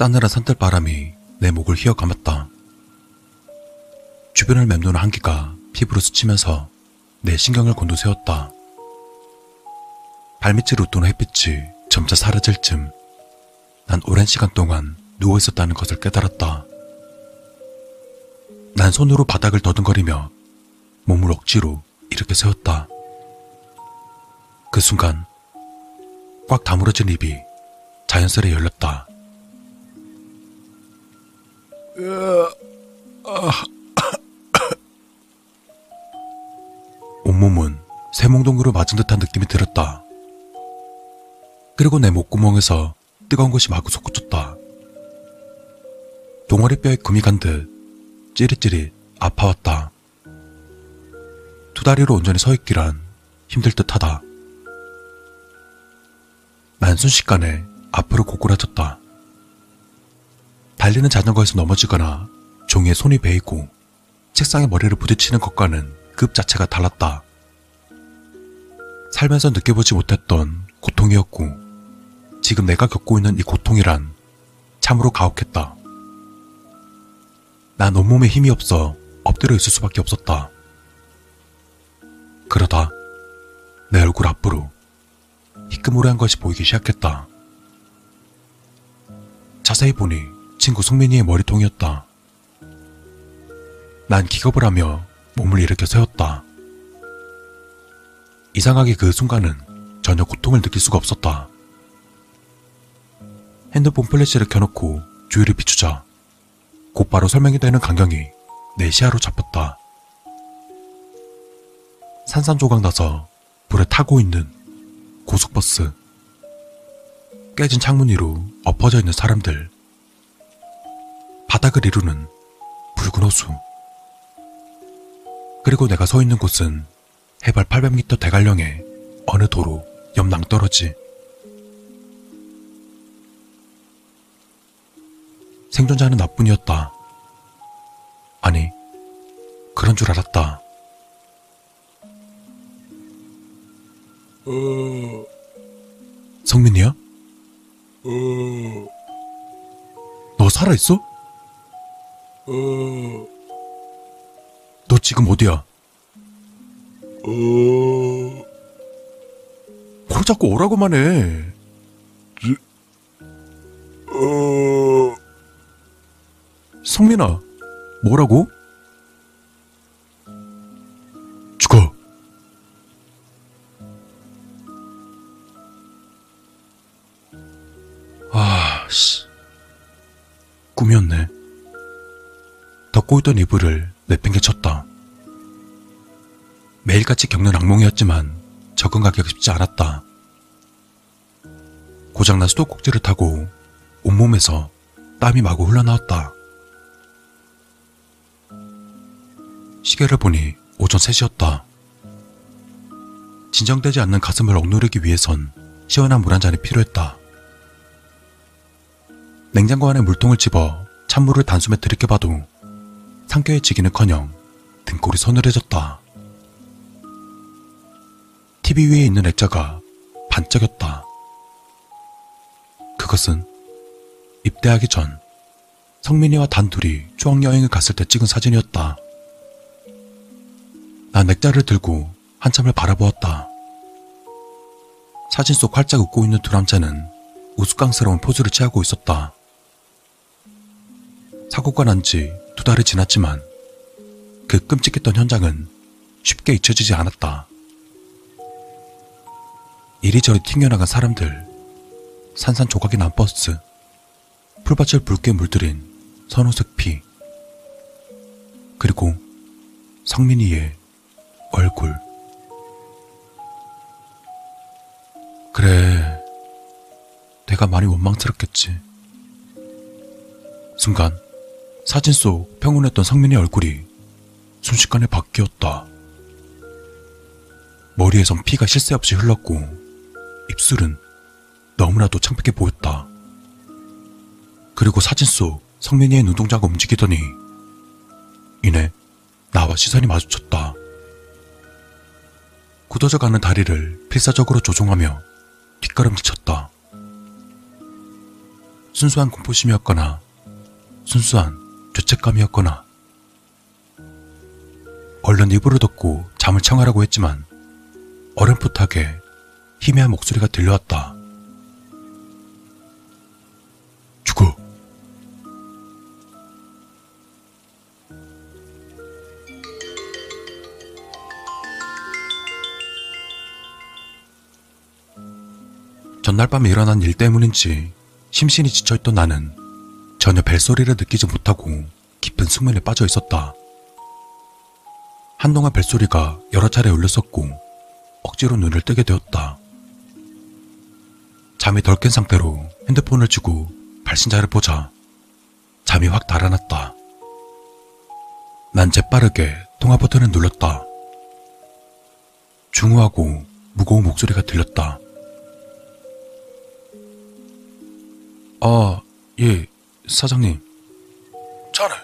싸늘한 산들바람이 내 목을 휘어감았다. 주변을 맴도는 한기가 피부로 스치면서 내 신경을 곤두세웠다. 발밑을 웃도는 햇빛이 점차 사라질 즈음 난 오랜 시간 동안 누워 있었다는 것을 깨달았다. 난 손으로 바닥을 더듬거리며 몸을 억지로 이렇게 세웠다. 그 순간 꽉 다물어진 입이 자연스레 열렸다. 온몸은 새몽동으로 맞은 듯한 느낌이 들었다. 그리고 내 목구멍에서 뜨거운 것이 마구 솟구쳤다. 동아리뼈에 금이 간 듯 찌릿찌릿 아파왔다. 두 다리로 온전히 서 있기란 힘들 듯하다. 난 순식간에 앞으로 고꾸라졌다. 달리는 자전거에서 넘어지거나 종이에 손이 베이고 책상에 머리를 부딪히는 것과는 급 자체가 달랐다. 살면서 느껴보지 못했던 고통이었고 지금 내가 겪고 있는 이 고통이란 참으로 가혹했다. 난 온몸에 힘이 없어 엎드려 있을 수밖에 없었다. 그러다 내 얼굴 앞으로 희끄무레한 것이 보이기 시작했다. 자세히 보니 친구 승민이의 머리통이었다. 난 기겁을 하며 몸을 일으켜 세웠다. 이상하게 그 순간은 전혀 고통을 느낄 수가 없었다. 핸드폰 플래시를 켜놓고 주위를 비추자 곧바로 설명이 되는 광경이 내 시야로 잡혔다. 산산조각 나서 불에 타고 있는 고속버스. 깨진 창문 위로 엎어져 있는 사람들. 바닥을 이루는 붉은 호수. 그리고 내가 서 있는 곳은 해발 800m 대관령의 어느 도로 옆 낭떠러지. 생존자는 나뿐이었다. 아니, 그런 줄 알았다. 성민이야? 너 살아있어? 너 지금 어디야? 코 잡고 오라고만 해. 성민아, 뭐라고? 덮고 있던 이불을 내팽개쳤다. 매일같이 겪는 악몽이었지만 적응하기가 쉽지 않았다. 고장난 수도꼭지를 타고 온몸에서 땀이 마구 흘러나왔다. 시계를 보니 오전 3시였다. 진정되지 않는 가슴을 억누르기 위해선 시원한 물 한 잔이 필요했다. 냉장고 안에 물통을 집어 찬물을 단숨에 들이켜봐도 상쾌해지기는커녕 등골이 서늘해졌다. TV 위에 있는 액자가 반짝였다. 그것은 입대하기 전 성민이와 단둘이 추억여행을 갔을 때 찍은 사진이었다. 난 액자를 들고 한참을 바라보았다. 사진 속 활짝 웃고 있는 두 남자는 우스꽝스러운 포즈를 취하고 있었다. 사고가 난지두 달이 지났지만 그 끔찍했던 현장은 쉽게 잊혀지지 않았다. 이리저리 튕겨나간 사람들, 산산조각이 난 버스, 풀밭을 붉게 물들인 선호색 피, 그리고 성민이의 얼굴. 그래, 내가 많이 원망스럽겠지. 순간, 사진 속 평온했던 성민의 얼굴이 순식간에 바뀌었다. 머리에선 피가 쉴새 없이 흘렀고, 입술은 너무나도 창백해 보였다. 그리고 사진 속 성민이의 눈동자가 움직이더니, 이내 나와 시선이 마주쳤다. 굳어져가는 다리를 필사적으로 조종하며 뒷걸음질 쳤다. 순수한 공포심이었거나 순수한 죄책감이었거나 얼른 이불을 덮고 잠을 청하라고 했지만 어렴풋하게 희미한 목소리가 들려왔다. 죽어. 전날 밤에 일어난 일 때문인지 심신이 지쳐있던 나는 전혀 벨소리를 느끼지 못하고 깊은 숙면에 빠져 있었다. 한동안 벨소리가 여러 차례 울렸었고 억지로 눈을 뜨게 되었다. 잠이 덜 깬 상태로 핸드폰을 쥐고 발신자를 보자 잠이 확 달아났다. 난 재빠르게 통화 버튼을 눌렀다. 중후하고 무거운 목소리가 들렸다. 아, 예, 사장님. 자네,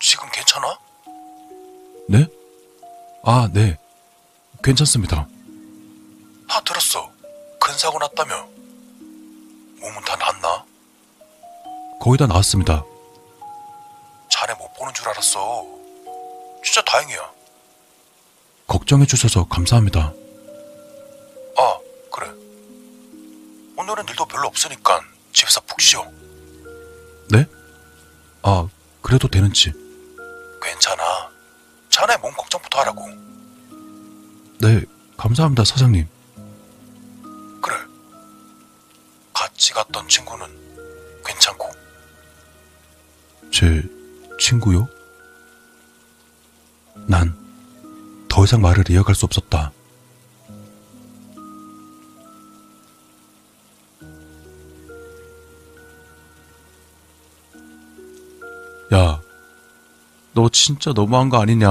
지금 괜찮아? 네? 아, 네. 괜찮습니다. 다 들었어. 큰 사고 났다며. 몸은 다 낫나? 거의 다 나았습니다. 자네 못 보는 줄 알았어. 진짜 다행이야. 걱정해 주셔서 감사합니다. 아, 그래. 오늘은 일도 별로 없으니까 집에서 푹 쉬어. 네? 아, 그래도 되는지. 괜찮아. 자네 몸 걱정부터 하라고. 네, 감사합니다, 사장님. 그래. 같이 갔던 친구는 괜찮고. 제 친구요? 난 더 이상 말을 이어갈 수 없었다. 너 진짜 너무한 거 아니냐?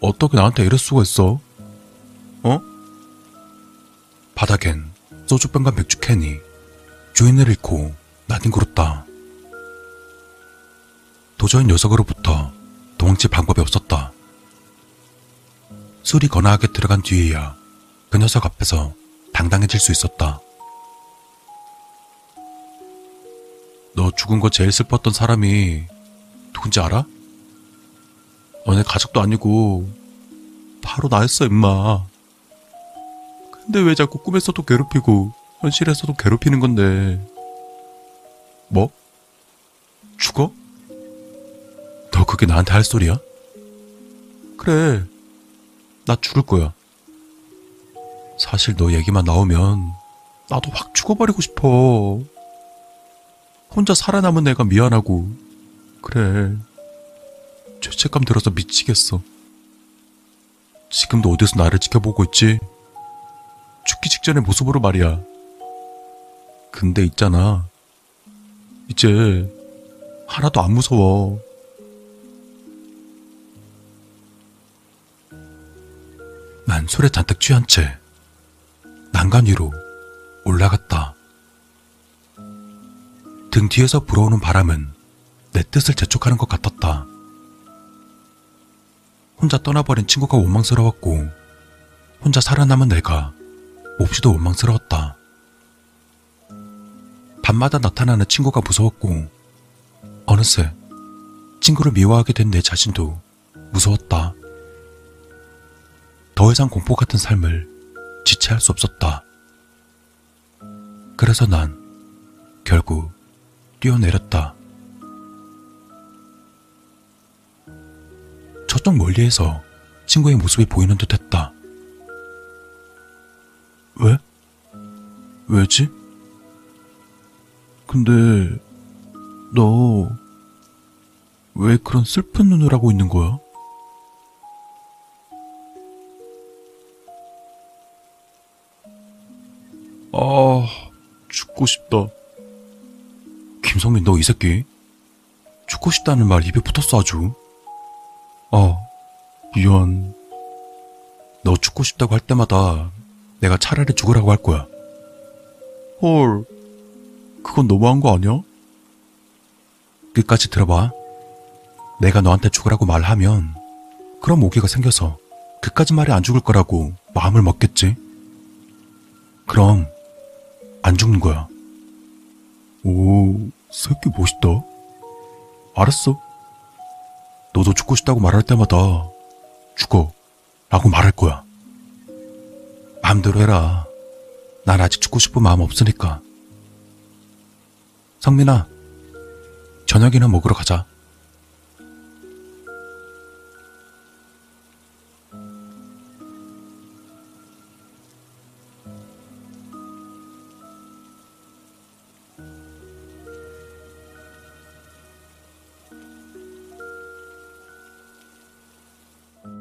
어떻게 나한테 이럴 수가 있어? 어? 바닥엔 소주병과 맥주 캔이 주인을 잃고 나뒹굴었다. 도저히 녀석으로부터 도망칠 방법이 없었다. 술이 거나하게 들어간 뒤에야 그 녀석 앞에서 당당해질 수 있었다. 너 죽은 거 제일 슬펐던 사람이 누군지 알아? 너네 가족도 아니고 바로 나였어 임마. 근데 왜 자꾸 꿈에서도 괴롭히고 현실에서도 괴롭히는 건데. 뭐? 죽어? 너 그게 나한테 할 소리야? 그래. 나 죽을 거야. 사실 너 얘기만 나오면 나도 확 죽어버리고 싶어. 혼자 살아남은 내가 미안하고. 그래. 죄책감 들어서 미치겠어. 지금도 어디서 나를 지켜보고 있지? 죽기 직전의 모습으로 말이야. 근데 있잖아. 이제 하나도 안 무서워. 난 술에 잔뜩 취한 채 난간 위로 올라갔다. 등 뒤에서 불어오는 바람은 내 뜻을 재촉하는 것 같았다. 혼자 떠나버린 친구가 원망스러웠고, 혼자 살아남은 내가 몹시도 원망스러웠다. 밤마다 나타나는 친구가 무서웠고, 어느새 친구를 미워하게 된 내 자신도 무서웠다. 더 이상 공포 같은 삶을 지체할 수 없었다. 그래서 난 결국 뛰어내렸다. 저쪽 멀리에서 친구의 모습이 보이는 듯 했다. 왜? 왜지? 근데, 너, 왜 그런 슬픈 눈을 하고 있는 거야? 아, 죽고 싶다. 김성민, 너 이 새끼. 죽고 싶다는 말 입에 붙었어, 아주. 아, 미안. 너 죽고 싶다고 할 때마다 내가 차라리 죽으라고 할 거야. 헐, 그건 너무한 거 아니야? 끝까지 들어봐. 내가 너한테 죽으라고 말하면 그럼 오기가 생겨서 그까지 말에 안 죽을 거라고 마음을 먹겠지? 그럼 안 죽는 거야. 오, 새끼 멋있다. 알았어. 너도 죽고 싶다고 말할 때마다 죽어 라고 말할 거야. 마음대로 해라. 난 아직 죽고 싶은 마음 없으니까. 성민아, 저녁이나 먹으러 가자.